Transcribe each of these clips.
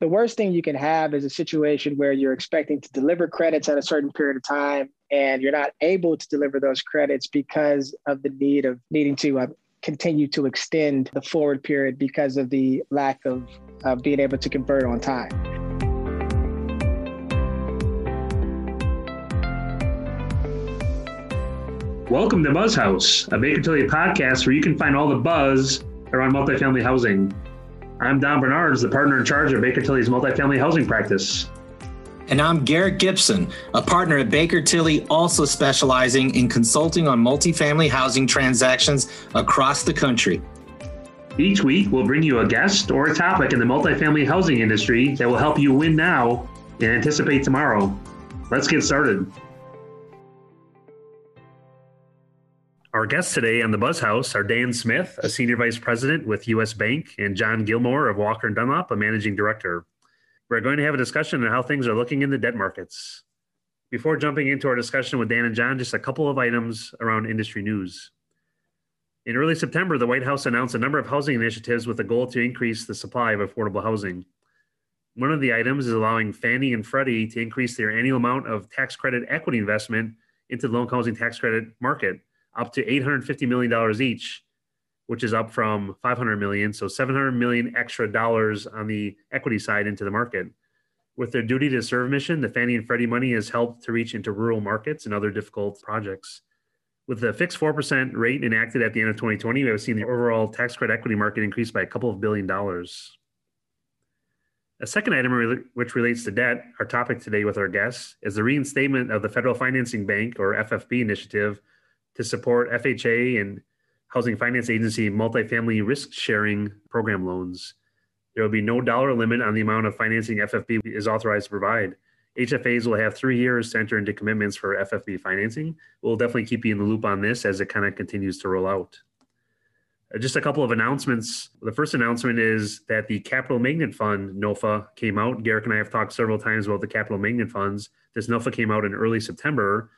the worst thing you can have is a situation where you're expecting to deliver credits at a certain period of time and you're not able to deliver those credits because of the need of needing to uh, continue to extend the forward period because of the lack of uh, being able to convert on time. Welcome to Buzz House, a Baker podcast where you can find all the buzz around multifamily housing. I'm Don Bernards, the partner in charge of Baker Tilly's multifamily housing practice. And I'm Garrett Gibson, a partner at Baker Tilly, also specializing in consulting on multifamily housing transactions across the country. Each week, we'll bring you a guest or a topic in the multifamily housing industry that will help you win now and anticipate tomorrow. Let's get started. Our guests today on the Buzz House are Dan Smith, a senior vice president with U.S. Bank, and John Gilmore of Walker and Dunlop, a managing director. We're going to have a discussion on how things are looking in the debt markets. Before jumping into our discussion with Dan and John, just a couple of items around industry news. In early September, the White House announced a number of housing initiatives with a goal to increase the supply of affordable housing. One of the items is allowing Fannie and Freddie to increase their annual amount of tax credit equity investment into the loan housing tax credit market up to $850 million each, which is up from 500 million. So 700 million extra dollars on the equity side into the market. With their duty to serve mission, the Fannie and Freddie money has helped to reach into rural markets and other difficult projects. With the fixed 4% rate enacted at the end of 2020, we have seen the overall tax credit equity market increase by a couple of billion dollars. A second item which relates to debt, our topic today with our guests, is the reinstatement of the Federal Financing Bank or FFB initiative to support FHA and Housing Finance Agency multifamily risk sharing program loans. There will be no dollar limit on the amount of financing FFB is authorized to provide. HFAs will have three years to enter into commitments for FFB financing. We'll definitely keep you in the loop on this as it kind of continues to roll out. Uh, just a couple of announcements. The first announcement is that the Capital Magnet Fund, NOFA, came out. Garrick and I have talked several times about the Capital Magnet Funds. This NOFA came out in early September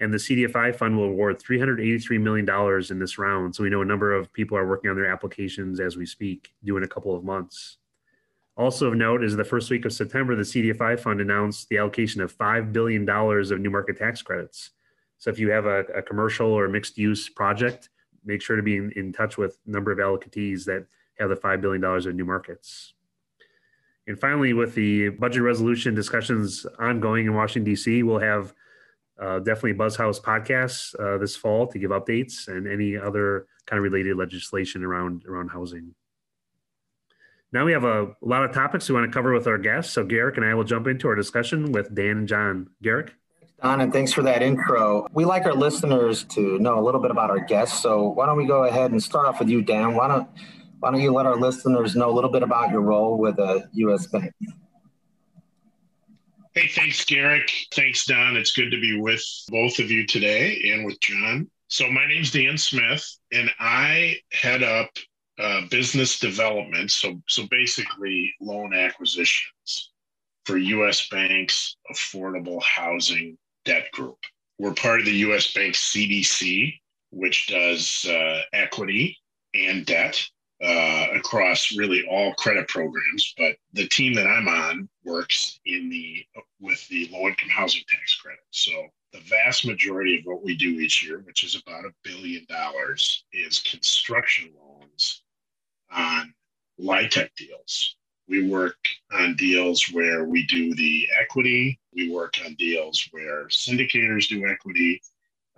and the CDFI fund will award $383 million in this round. So we know a number of people are working on their applications as we speak, due in a couple of months. Also of note is the first week of September, the CDFI fund announced the allocation of $5 billion of new market tax credits. So if you have a, a commercial or mixed use project, make sure to be in, in touch with a number of allocatees that have the $5 billion of new markets. And finally, with the budget resolution discussions ongoing in Washington, D.C., we'll have uh, definitely Buzzhouse podcasts uh, this fall to give updates and any other kind of related legislation around around housing. Now we have a, a lot of topics we want to cover with our guests. So Garrick and I will jump into our discussion with Dan and John. Garrick. Don, and thanks for that intro. We like our listeners to know a little bit about our guests. So why don't we go ahead and start off with you, Dan? Why don't why don't you let our listeners know a little bit about your role with a uh, U.S. Bank? Hey, thanks, Garrick. Thanks, Don. It's good to be with both of you today and with John. So, my name's Dan Smith, and I head up uh, business development. So, so basically, loan acquisitions for U.S. Bank's affordable housing debt group. We're part of the U.S. Bank CDC, which does uh, equity and debt uh, across really all credit programs. But the team that I'm on works in the with the low income housing tax credit. So the vast majority of what we do each year, which is about a billion dollars, is construction loans on LIHTC deals. We work on deals where we do the equity. We work on deals where syndicators do equity.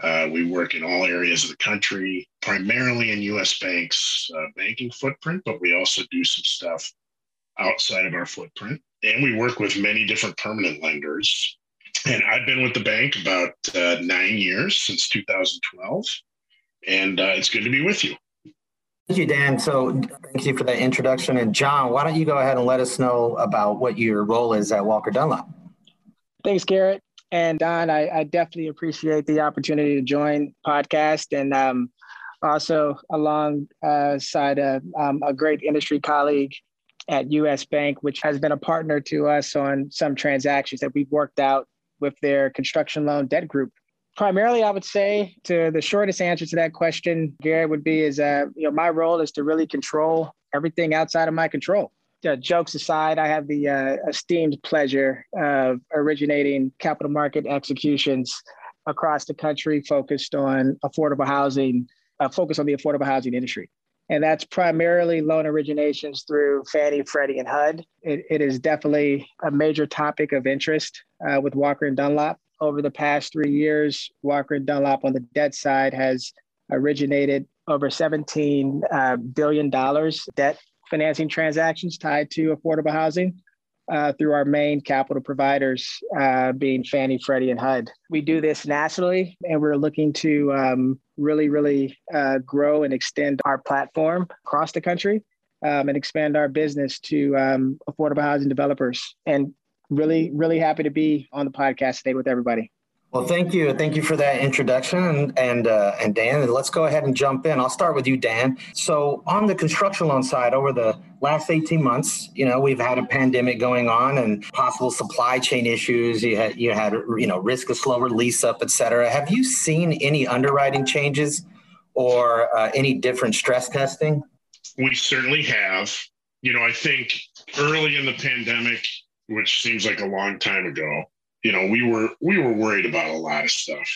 Uh, we work in all areas of the country, primarily in U.S. Bank's uh, banking footprint, but we also do some stuff outside of our footprint. And we work with many different permanent lenders. And I've been with the bank about uh, nine years since 2012. And uh, it's good to be with you. Thank you, Dan. So thank you for that introduction. And John, why don't you go ahead and let us know about what your role is at Walker Dunlop? Thanks, Garrett. And Don, I, I definitely appreciate the opportunity to join podcast and um, also alongside a, um, a great industry colleague at US Bank, which has been a partner to us on some transactions that we've worked out with their construction loan debt group. Primarily, I would say to the shortest answer to that question, Gary, would be is uh, you know my role is to really control everything outside of my control. Uh, jokes aside, I have the uh, esteemed pleasure of originating capital market executions across the country focused on affordable housing, uh, focused on the affordable housing industry. And that's primarily loan originations through Fannie, Freddie, and HUD. it, it is definitely a major topic of interest uh, with Walker and Dunlop. Over the past three years, Walker and Dunlop on the debt side has originated over $17 uh, billion debt financing transactions tied to affordable housing uh, through our main capital providers, uh, being Fannie, Freddie, and HUD. We do this nationally, and we're looking to um, really, really uh, grow and extend our platform across the country um, and expand our business to um, affordable housing developers. And really, really happy to be on the podcast today with everybody. Well, thank you. Thank you for that introduction. And uh, and Dan, let's go ahead and jump in. I'll start with you, Dan. So on the construction loan side, over the last 18 months, you know, we've had a pandemic going on and possible supply chain issues. You had you had you know risk of slower lease up, et cetera. Have you seen any underwriting changes or uh, any different stress testing? We certainly have. You know, I think early in the pandemic, which seems like a long time ago, you know, we were we were worried about a lot of stuff.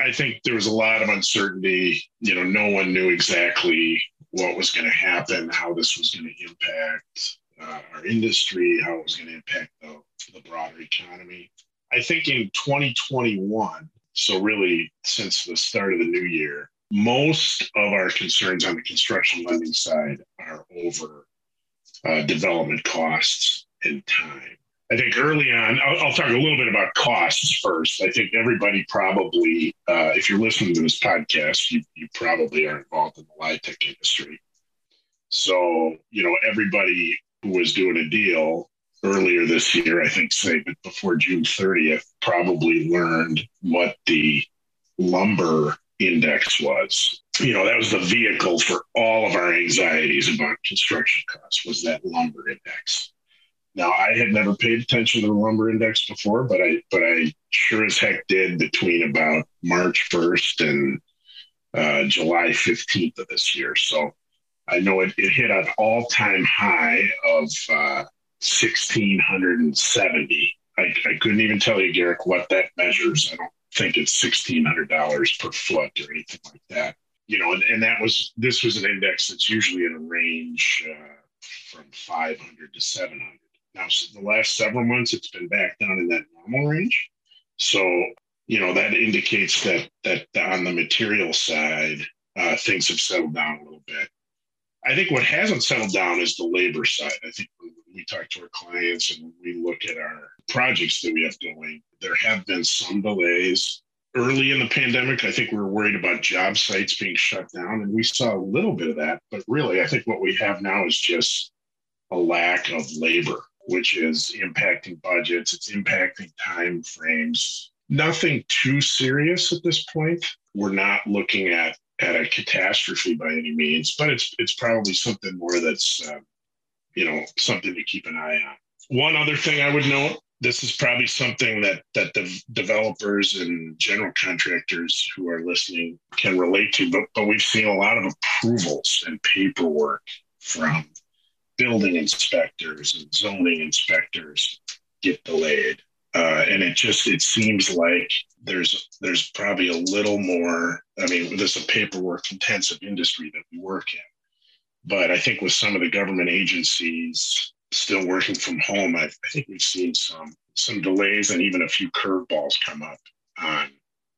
I think there was a lot of uncertainty. You know, no one knew exactly what was going to happen, how this was going to impact uh, our industry, how it was going to impact the, the broader economy. I think in 2021, so really since the start of the new year, most of our concerns on the construction lending side are over uh, development costs and time. I think early on, I'll, I'll, talk a little bit about costs first. I think everybody probably, uh, if you're listening to this podcast, you, you probably are involved in the LIHTC industry. So, you know, everybody who was doing a deal earlier this year, I think, say before June 30th, probably learned what the lumber index was. You know, that was the vehicle for all of our anxieties about construction costs was that lumber index. Now, I had never paid attention to the lumber index before, but I but I sure as heck did between about March 1st and uh, July 15th of this year. So I know it, it hit an all time high of uh, 1670. I, I couldn't even tell you, Garrick, what that measures. I don't think it's $1,600 per foot or anything like that. You know, and, and that was this was an index that's usually in a range uh, from 500 to 700 now, the last several months, it's been back down in that normal range. So, you know, that indicates that that on the material side, uh, things have settled down a little bit. I think what hasn't settled down is the labor side. I think when we talk to our clients and when we look at our projects that we have going, there have been some delays. Early in the pandemic, I think we were worried about job sites being shut down, and we saw a little bit of that. But really, I think what we have now is just a lack of labor which is impacting budgets, it's impacting time frames. Nothing too serious at this point. We're not looking at at a catastrophe by any means, but it's it's probably something more that's uh, you know something to keep an eye on. One other thing I would note: this is probably something that that the developers and general contractors who are listening can relate to. But but we've seen a lot of approvals and paperwork from building inspectors and zoning inspectors get delayed. Uh, and it just it seems like there's there's probably a little more. I mean, this is a paperwork intensive industry that we work in, but I think with some of the government agencies still working from home, I, I think we've seen some some delays and even a few curveballs come up on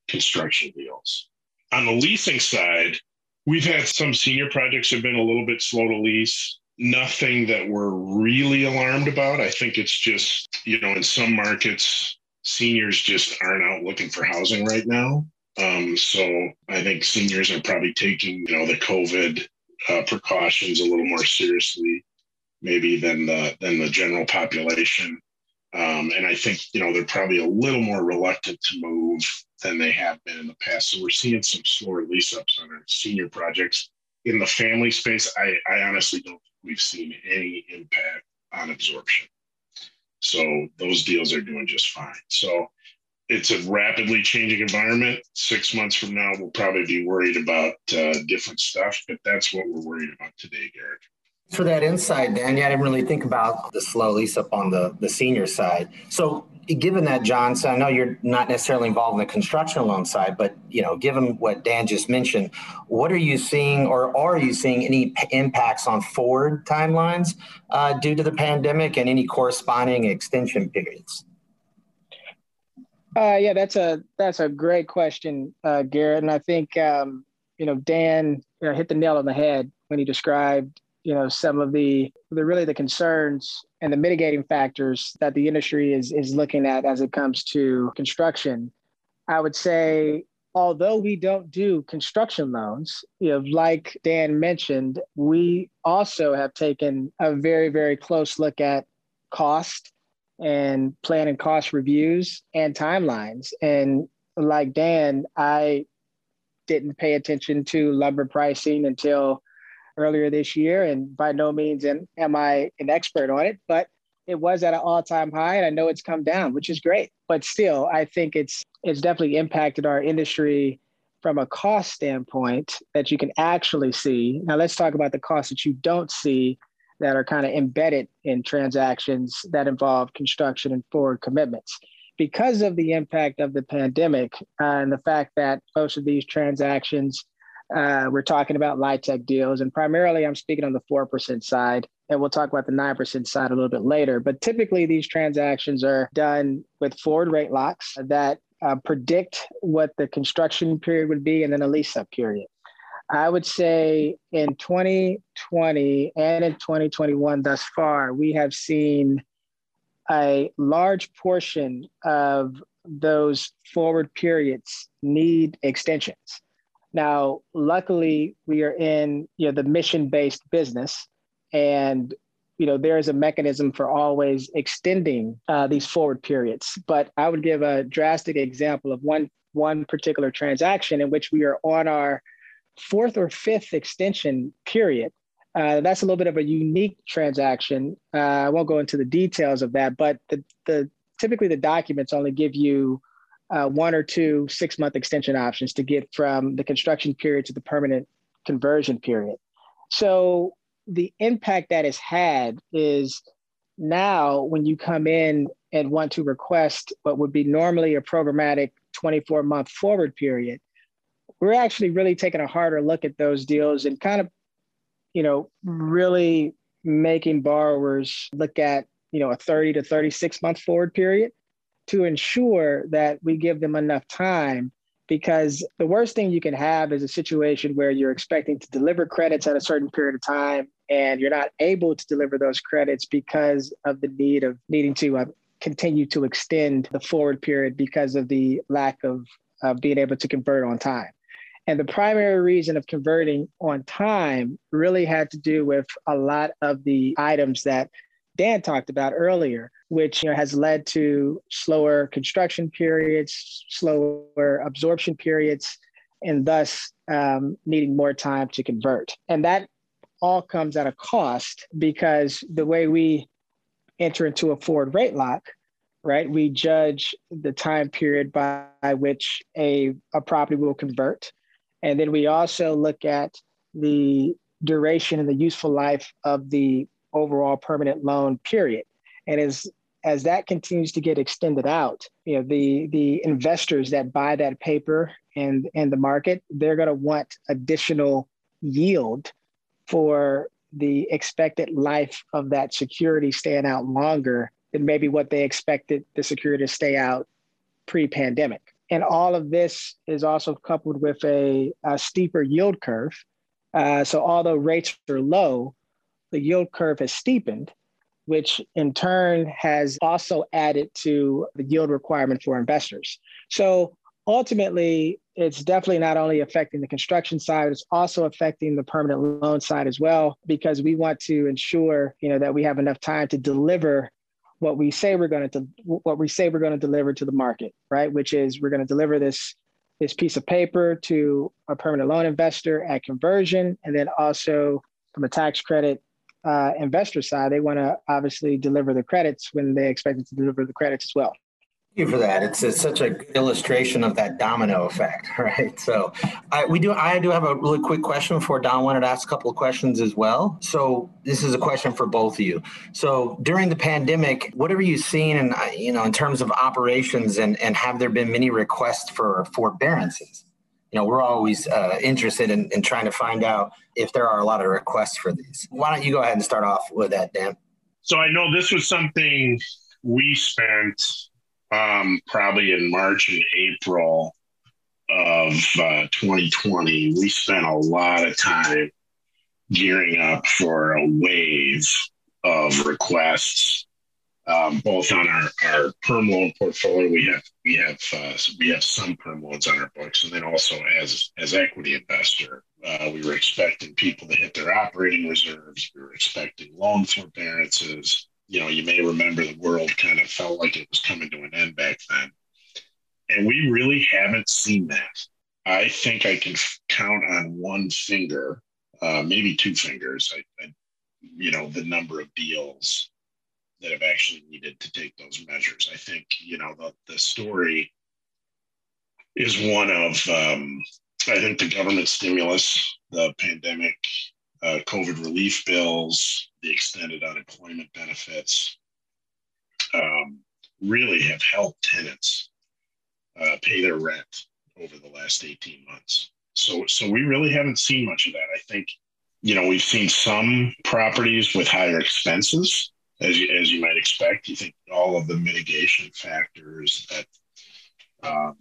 construction deals. On the leasing side, we've had some senior projects have been a little bit slow to lease nothing that we're really alarmed about. I think it's just, you know, in some markets, seniors just aren't out looking for housing right now. Um, so I think seniors are probably taking, you know, the COVID uh, precautions a little more seriously, maybe than the than the general population. Um, and I think, you know, they're probably a little more reluctant to move than they have been in the past. So we're seeing some slower lease ups on our senior projects. In the family space, I, I honestly don't we've seen any impact on absorption. So those deals are doing just fine. So it's a rapidly changing environment. Six months from now, we'll probably be worried about uh, different stuff, but that's what we're worried about today, Garrick. For that insight, Dan, yeah, I didn't really think about the slow lease up on the, the senior side. So given that, John, so I know you're not necessarily involved in the construction loan side, but you know, given what Dan just mentioned, what are you seeing, or are you seeing any p- impacts on forward timelines uh, due to the pandemic and any corresponding extension periods? Uh, yeah, that's a that's a great question, uh, Garrett, and I think um, you know Dan you know, hit the nail on the head when he described you know some of the the really the concerns and the mitigating factors that the industry is is looking at as it comes to construction. I would say although we don't do construction loans, you know, like Dan mentioned, we also have taken a very, very close look at cost and plan and cost reviews and timelines. And like Dan, I didn't pay attention to lumber pricing until earlier this year. And by no means am, am I an expert on it, but it was at an all-time high and I know it's come down, which is great. But still, I think it's it's definitely impacted our industry from a cost standpoint that you can actually see. Now let's talk about the costs that you don't see that are kind of embedded in transactions that involve construction and forward commitments. Because of the impact of the pandemic uh, and the fact that most of these transactions, uh, we're talking about LIHTC deals, and primarily I'm speaking on the 4% side, and we'll talk about the 9% side a little bit later. But typically, these transactions are done with forward rate locks that uh, predict what the construction period would be and then a lease up period. I would say in 2020 and in 2021 thus far, we have seen a large portion of those forward periods need extensions. Now, luckily, we are in you know, the mission-based business, and you know there is a mechanism for always extending uh, these forward periods. But I would give a drastic example of one one particular transaction in which we are on our fourth or fifth extension period. Uh, that's a little bit of a unique transaction. Uh, I won't go into the details of that, but the, the typically the documents only give you uh, one or two six month extension options to get from the construction period to the permanent conversion period. So the impact that it's had is now when you come in and want to request what would be normally a programmatic 24 month forward period, we're actually really taking a harder look at those deals and kind of, you know, really making borrowers look at, you know, a 30 to 36 month forward period to ensure that we give them enough time because the worst thing you can have is a situation where you're expecting to deliver credits at a certain period of time and you're not able to deliver those credits because of the need of needing to uh, continue to extend the forward period because of the lack of uh, being able to convert on time. And the primary reason of converting on time really had to do with a lot of the items that Dan talked about earlier, which you know, has led to slower construction periods, slower absorption periods, and thus um, needing more time to convert. And that all comes at a cost because the way we enter into a forward rate lock, right, we judge the time period by which a, a property will convert and then we also look at the duration and the useful life of the overall permanent loan period. And as as that continues to get extended out, you know, the the investors that buy that paper and and the market, they're going to want additional yield for the expected life of that security staying out longer than maybe what they expected the security to stay out pre-pandemic. And all of this is also coupled with a, a steeper yield curve. Uh, so although rates are low, the yield curve has steepened, which in turn has also added to the yield requirement for investors. So ultimately, it's definitely not only affecting the construction side, it's also affecting the permanent loan side as well, because we want to ensure, you know, that we have enough time to deliver what we say we're going to what we say we're going to deliver to the market, right? Which is we're going to deliver this this piece of paper to a permanent loan investor at conversion, and then also from a tax credit uh, investor side, they want to obviously deliver the credits when they expect to deliver the credits as well. Thank you for that. It's, it's such a good illustration of that domino effect, right? So, I, we do. I do have a really quick question before Don wanted to ask a couple of questions as well. So, this is a question for both of you. So, during the pandemic, what have you seen, in you know, in terms of operations, and and have there been many requests for forbearances? You know, we're always uh, interested in, in trying to find out if there are a lot of requests for these. Why don't you go ahead and start off with that, Dan? So, I know this was something we spent um, probably in March and April of uh, 2020, we spent a lot of time gearing up for a wave of requests, um, both on our, our perm loan portfolio. We have we have uh, we have some perm loans on our books, and then also as as equity investor, uh, we were expecting people to hit their operating reserves. We were expecting loan forbearances you know, you may remember the world kind of felt like it was coming to an end back then. And we really haven't seen that. I think I can count on one finger, uh, maybe two fingers, I, I, you know, the number of deals that have actually needed to take those measures. I think, you know, the, the story is one of, um, I think the government stimulus, the pandemic uh, COVID relief bills, the extended unemployment benefits, um, really have helped tenants uh, pay their rent over the last 18 months. So, so we really haven't seen much of that. I think, you know, we've seen some properties with higher expenses, as you, as you might expect. You think all of the mitigation factors that um,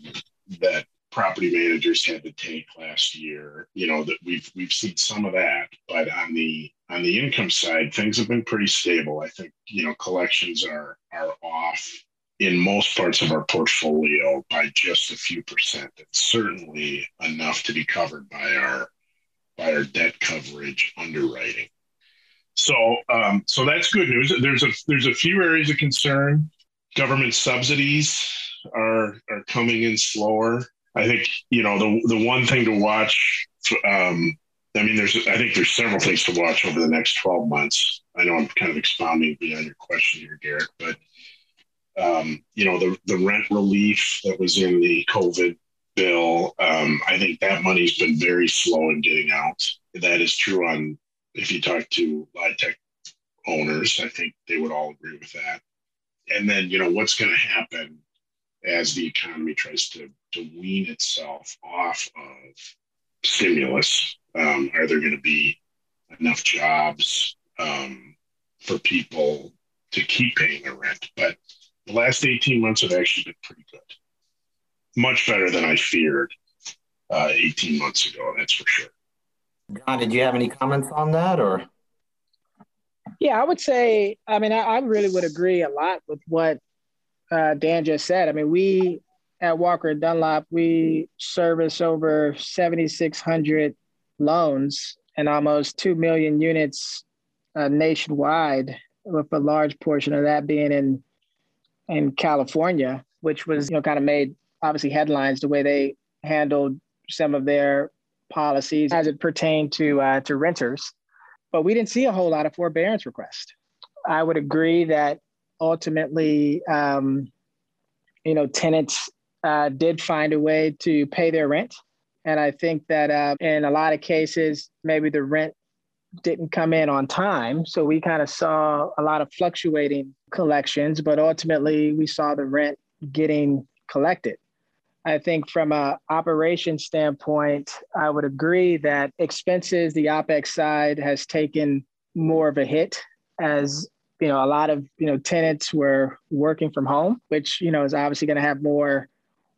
that property managers had to take last year. You know that we've we've seen some of that, but on the on the income side, things have been pretty stable. I think you know collections are are off in most parts of our portfolio by just a few percent. It's certainly enough to be covered by our by our debt coverage underwriting. So um, so that's good news. There's a there's a few areas of concern. Government subsidies are are coming in slower. I think you know the the one thing to watch. Um, I mean, there's I think there's several things to watch over the next 12 months. I know I'm kind of expounding beyond your question here, Garrett, but um, you know the the rent relief that was in the COVID bill. Um, I think that money's been very slow in getting out. That is true on if you talk to LIHTC owners, I think they would all agree with that. And then you know what's going to happen as the economy tries to, to wean itself off of stimulus. Um, are there going to be enough jobs um, for people to keep paying their rent? But the last 18 months have actually been pretty good. Much better than I feared uh, 18 months ago, that's for sure. John, did you have any comments on that or? Yeah, I would say, I mean, I, I really would agree a lot with what uh, Dan just said. I mean, we at Walker Dunlop, we service over 7,600 loans and almost 2 million units uh, nationwide, with a large portion of that being in in California, which was you know kind of made obviously headlines the way they handled some of their policies as it pertained to uh, to renters. But we didn't see a whole lot of forbearance requests. I would agree that ultimately, um, you know, tenants uh, did find a way to pay their rent. And I think that uh, in a lot of cases, maybe the rent didn't come in on time. So we kind of saw a lot of fluctuating collections, but ultimately we saw the rent getting collected. I think from a operation standpoint, I would agree that expenses, the OPEX side has taken more of a hit as you know, a lot of, you know, tenants were working from home, which, you know, is obviously going to have more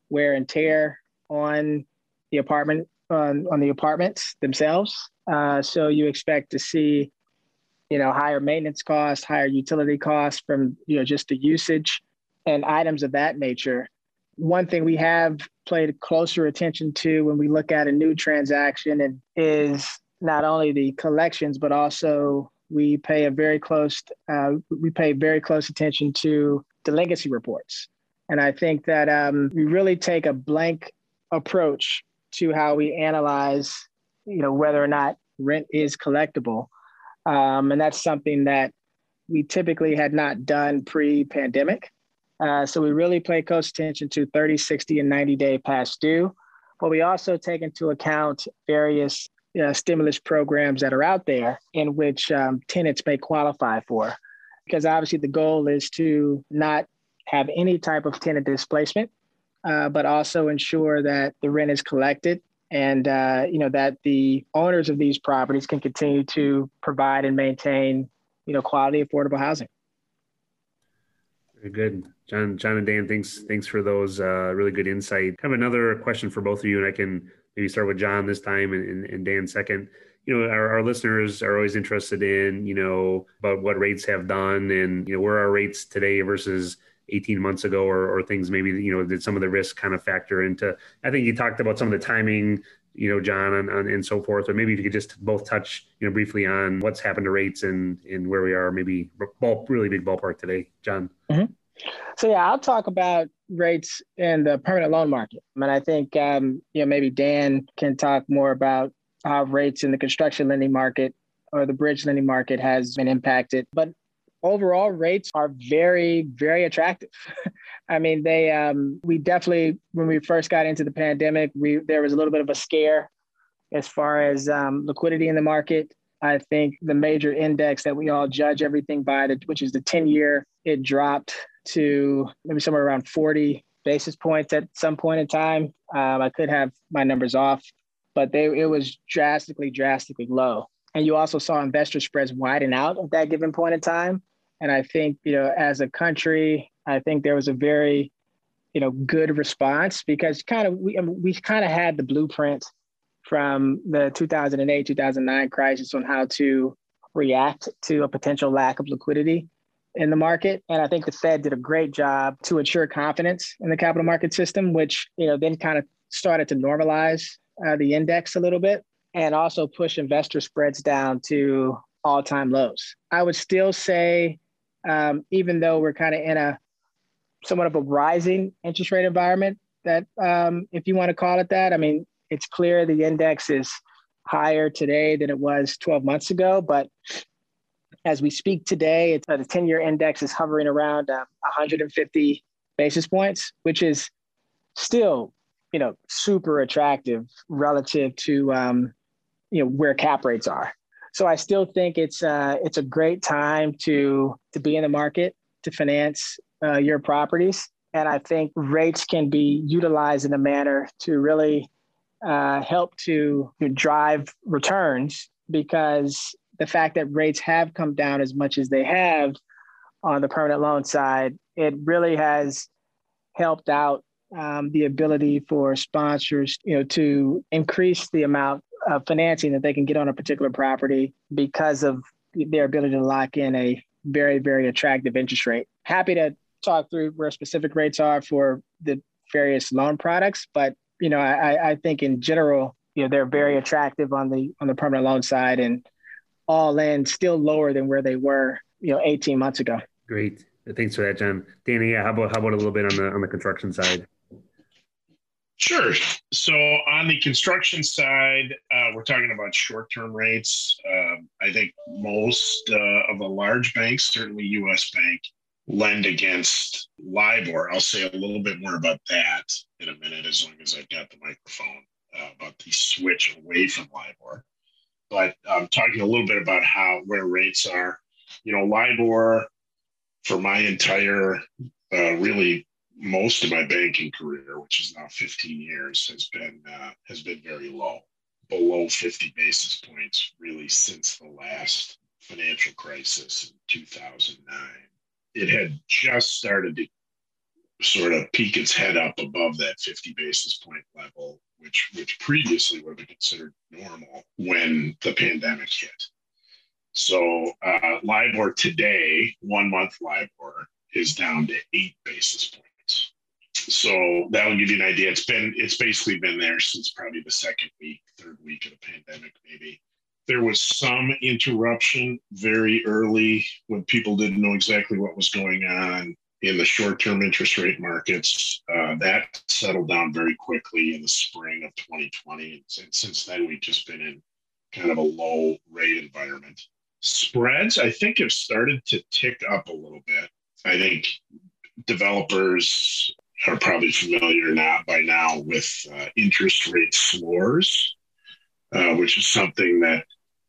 wear and tear on the apartment, on, on the apartments themselves. Uh, so you expect to see, you know, higher maintenance costs, higher utility costs from, you know, just the usage and items of that nature. One thing we have paid closer attention to when we look at a new transaction and is not only the collections, but also we pay a very close uh, we pay very close attention to delinquency reports, and I think that um, we really take a blank approach to how we analyze, you know, whether or not rent is collectible, um, and that's something that we typically had not done pre-pandemic. Uh, so we really pay close attention to 30, 60, and 90 day past due. But we also take into account various uh, stimulus programs that are out there in which um, tenants may qualify for. Because obviously the goal is to not have any type of tenant displacement, uh, but also ensure that the rent is collected and uh, you know that the owners of these properties can continue to provide and maintain you know quality affordable housing very good. John john and dan thanks thanks for those uh, really good insight. Kind of another question for both of you and i can maybe start with john this time and, and, and dan second. You know our, our listeners are always interested in you know about what rates have done and you know where are rates today versus 18 months ago or, or things maybe you know did some of the risk kind of factor into i think you talked about some of the timing you know john and, and so forth. Or maybe if you could just both touch you know briefly on what's happened to rates and and where we are maybe ball, really big ballpark today john. Mm-hmm. so yeah i'll talk about rates in the permanent loan market. I mean, i think um, you know maybe dan can talk more about how rates in the construction lending market or the bridge lending market has been impacted. But overall rates are very very attractive. I mean they um, we definitely when we first got into the pandemic we there was a little bit of a scare as far as um, liquidity in the market. I think the major index that we all judge everything by which is the 10 year it dropped to maybe somewhere around 40 basis points at some point in time. Um, i could have my numbers off but they it was drastically drastically low and you also saw investor spreads widen out at that given point in time and I think, you know, as a country, I think there was a very, you know, good response because kind of we, I mean, we kind of had the blueprint from the 2008, 2009 crisis on how to react to a potential lack of liquidity in the market. And I think the Fed did a great job to ensure confidence in the capital market system, which, you know, then kind of started to normalize uh, the index a little bit and also push investor spreads down to all time lows. I would still say um, even though we're kind of in a somewhat of a rising interest rate environment, that um, if you want to call it that, I mean, it's clear the index is higher today than it was 12 months ago. But as we speak today, it's, uh, the 10 year index is hovering around uh, 150 basis points, which is still, you know, super attractive relative to, um, you know, where cap rates are. So I still think it's uh, it's a great time to to be in the market to finance uh, your properties, and I think rates can be utilized in a manner to really uh, help to, to drive returns because the fact that rates have come down as much as they have on the permanent loan side, it really has helped out um, the ability for sponsors, you know, to increase the amount of financing that they can get on a particular property because of their ability to lock in a very, very attractive interest rate. Happy to talk through where specific rates are for the various loan products, but you know, I, I think in general, you know, they're very attractive on the on the permanent loan side and all in still lower than where they were, you know, 18 months ago. Great. Thanks for that, John. Danny, yeah, how about how about a little bit on the on the construction side? Sure. So on the construction side, uh, we're talking about short-term rates. Um, I think most uh, of the large banks, certainly U.S. Bank, lend against LIBOR. I'll say a little bit more about that in a minute, as long as I've got the microphone uh, about the switch away from LIBOR. But I'm um, talking a little bit about how where rates are. You know, LIBOR for my entire uh, really most of my banking career, which is now 15 years, has been uh, has been very low, below 50 basis points, really since the last financial crisis in 2009. It had just started to sort of peek its head up above that 50 basis point level, which which previously would have been considered normal when the pandemic hit. So uh, LIBOR today, one month LIBOR, is down to eight basis points so that'll give you an idea. It's been it's basically been there since probably the second week, third week of the pandemic, maybe. There was some interruption very early when people didn't know exactly what was going on in the short-term interest rate markets. Uh, that settled down very quickly in the spring of 2020, and since then we've just been in kind of a low rate environment. Spreads, I think, have started to tick up a little bit. I think developers are probably familiar now by now with uh, interest rate floors, uh, which is something that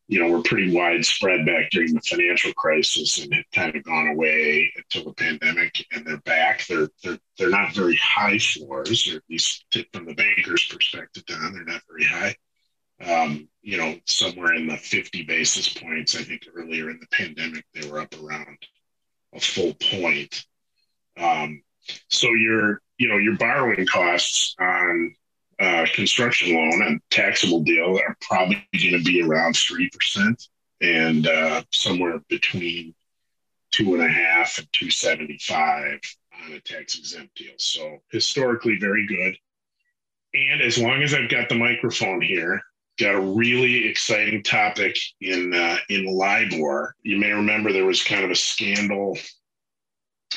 you know were pretty widespread back during the financial crisis and had kind of gone away until the pandemic, and they're back. They're they're they're not very high floors, or at least from the banker's perspective, Don, they're not very high. Um, you know, somewhere in the 50 basis points. I think earlier in the pandemic they were up around a full point. Um, so your you know your borrowing costs on uh, construction loan and taxable deal are probably going to be around three percent and uh, somewhere between two and a half and two seventy five on a tax exempt deal. So historically very good. And as long as I've got the microphone here, got a really exciting topic in uh, in LIBOR. You may remember there was kind of a scandal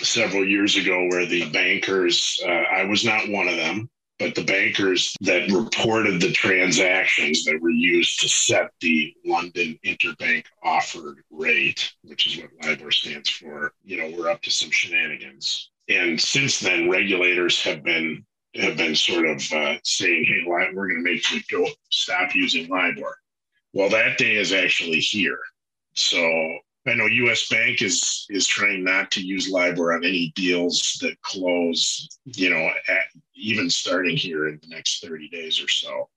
several years ago where the bankers, uh, I was not one of them, but the bankers that reported the transactions that were used to set the London interbank offered rate, which is what LIBOR stands for, you know, we're up to some shenanigans. And since then, regulators have been have been sort of uh, saying, "Hey, we're going to make you go stop using LIBOR." Well, that day is actually here. So I know U.S. Bank is is trying not to use LIBOR on any deals that close, you know, at, even starting here in the next 30 days or so.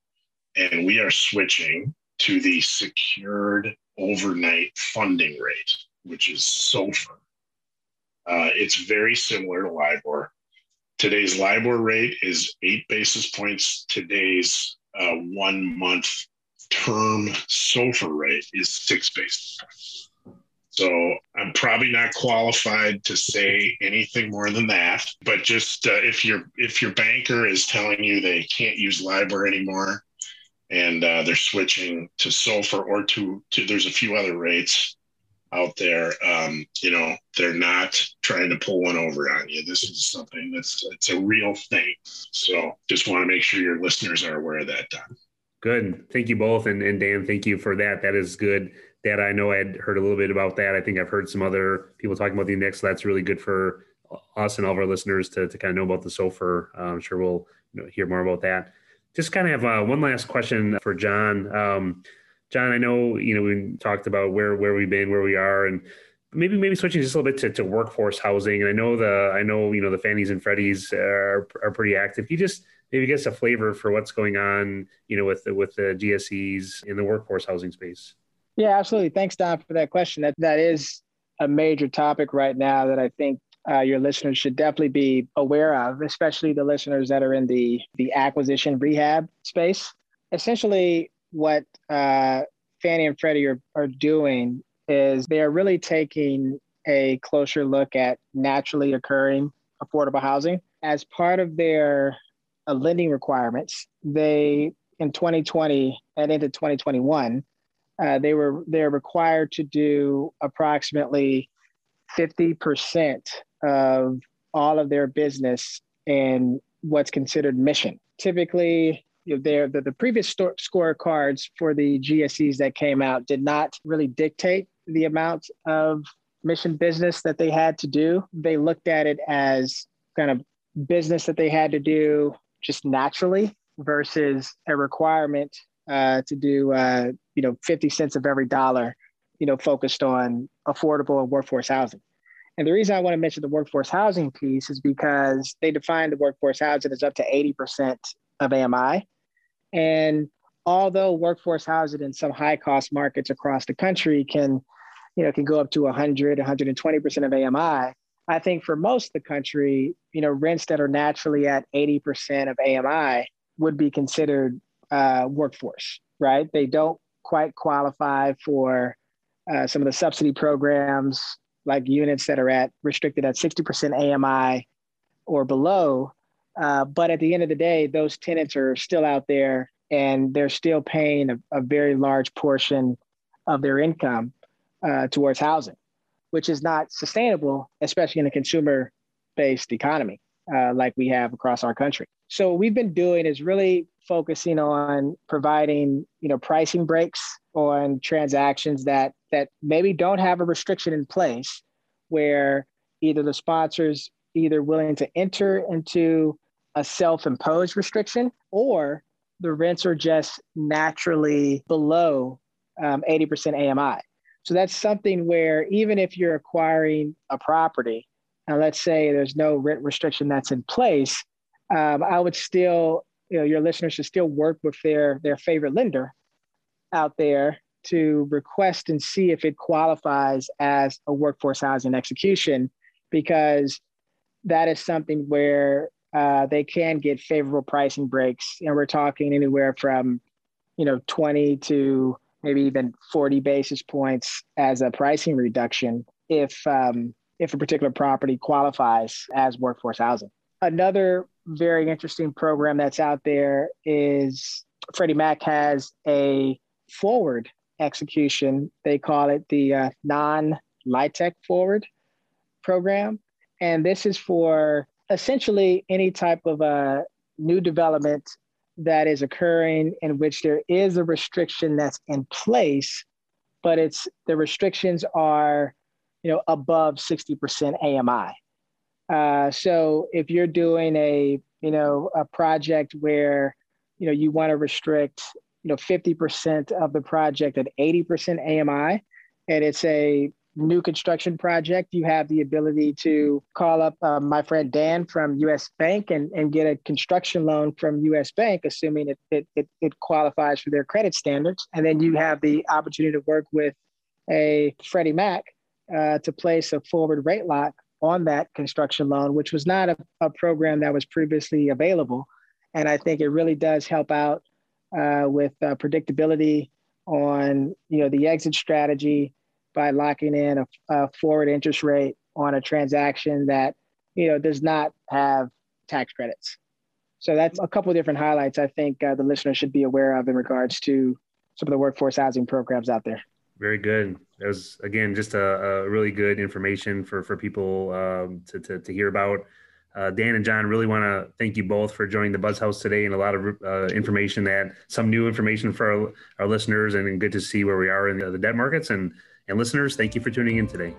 And we are switching to the secured overnight funding rate, which is SOFR. Uh, it's very similar to LIBOR. Today's LIBOR rate is eight basis points. Today's uh, one month term SOFR rate is six basis points. So I'm probably not qualified to say anything more than that. But just uh, if your if your banker is telling you they can't use LIBOR anymore, and uh, they're switching to SOFR or to, to there's a few other rates out there. Um, you know, they're not trying to pull one over on you. This is something that's it's a real thing. So just want to make sure your listeners are aware of that, Don. Good. Thank you both. And, and Dan, thank you for that. That is good data. I know I had heard a little bit about that. I think I've heard some other people talking about the index. So that's really good for us and all of our listeners to, to kind of know about the SOFR. Uh, I'm sure we'll you know, hear more about that. Just kind of have uh, one last question for John. Um, John, I know you know we talked about where where we've been, where we are, and maybe maybe switching just a little bit to, to workforce housing. And I know the I know you know the Fannies and Freddies are are pretty active. You just maybe give us a flavor for what's going on, you know, with the, with the GSEs in the workforce housing space? Yeah, absolutely. Thanks, Don, for that question. That that is a major topic right now that I think uh, your listeners should definitely be aware of, especially the listeners that are in the the acquisition rehab space. Essentially, what uh, Fannie and Freddie are, are doing is they are really taking a closer look at naturally occurring affordable housing as part of their uh, lending requirements. They in 2020 and into 2021 uh, they were they're required to do approximately 50% of all of their business in what's considered mission. Typically, you know, the, the previous store, scorecards for the GSEs that came out did not really dictate the amount of mission business that they had to do. They looked at it as kind of business that they had to do just naturally versus a requirement uh, to do uh, you know 50 cents of every dollar you know focused on affordable and workforce housing. And the reason i want to mention the workforce housing piece is because they define the workforce housing as up to 80% of ami and although workforce housing in some high cost markets across the country can you know can go up to 100 120% of ami i think for most of the country you know rents that are naturally at 80% of ami would be considered uh, workforce, right? They don't quite qualify for uh, some of the subsidy programs, like units that are at restricted at 60% AMI or below. Uh, but at the end of the day, those tenants are still out there and they're still paying a, a very large portion of their income uh, towards housing, which is not sustainable, especially in a consumer based economy uh, like we have across our country. So what we've been doing is really focusing on providing you know pricing breaks on transactions that that maybe don't have a restriction in place where either the sponsors either willing to enter into a self imposed restriction or the rents are just naturally below um, 80% AMI. So that's something where even if you're acquiring a property, and let's say there's no rent restriction that's in place, um, I would still, you know, your listeners should still work with their their favorite lender out there to request and see if it qualifies as a workforce housing execution, because that is something where uh, they can get favorable pricing breaks, and we're talking anywhere from, you know, 20 to maybe even 40 basis points as a pricing reduction if um, if a particular property qualifies as workforce housing. Another very interesting program that's out there is Freddie Mac has a forward execution. They call it the uh, non LIHTC forward program. And this is for essentially any type of a uh, new development that is occurring in which there is a restriction that's in place, but it's the restrictions are, you know, above 60% AMI. Uh, so if you're doing a, you know, a project where, you know, you want to restrict, you know, 50% of the project at 80% AMI, and it's a new construction project, you have the ability to call up uh, my friend Dan from US Bank and, and get a construction loan from US Bank, assuming it, it, it, it qualifies for their credit standards. And then you have the opportunity to work with a Freddie Mac uh, to place a forward rate lock on that construction loan, which was not a, a program that was previously available. And I think it really does help out uh, with uh, predictability on you know the exit strategy by locking in a, a, forward interest rate on a transaction that you know does not have tax credits. So that's a couple of different highlights I think uh, the listener should be aware of in regards to some of the workforce housing programs out there. Very good. That was again just a, a really good information for for people um, to, to, to hear about. Uh, Dan and John really want to thank you both for joining the Buzz House today and a lot of uh, information that some new information for our, our listeners and good to see where we are in the, the debt markets and and listeners, thank you for tuning in today.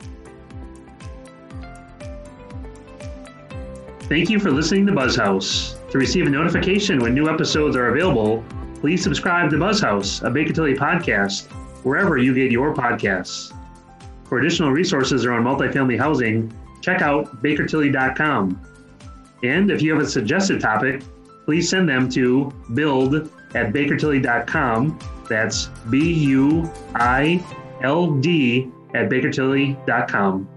Thank you for listening to Buzz House. To receive a notification when new episodes are available, please subscribe to Buzz House, a Baker Tilly podcast, wherever you get your podcasts. For additional resources around multifamily housing, check out bakertilly.com. And if you have a suggested topic, please send them to build at bakertilly.com. That's B U I ld at bakertilly.com.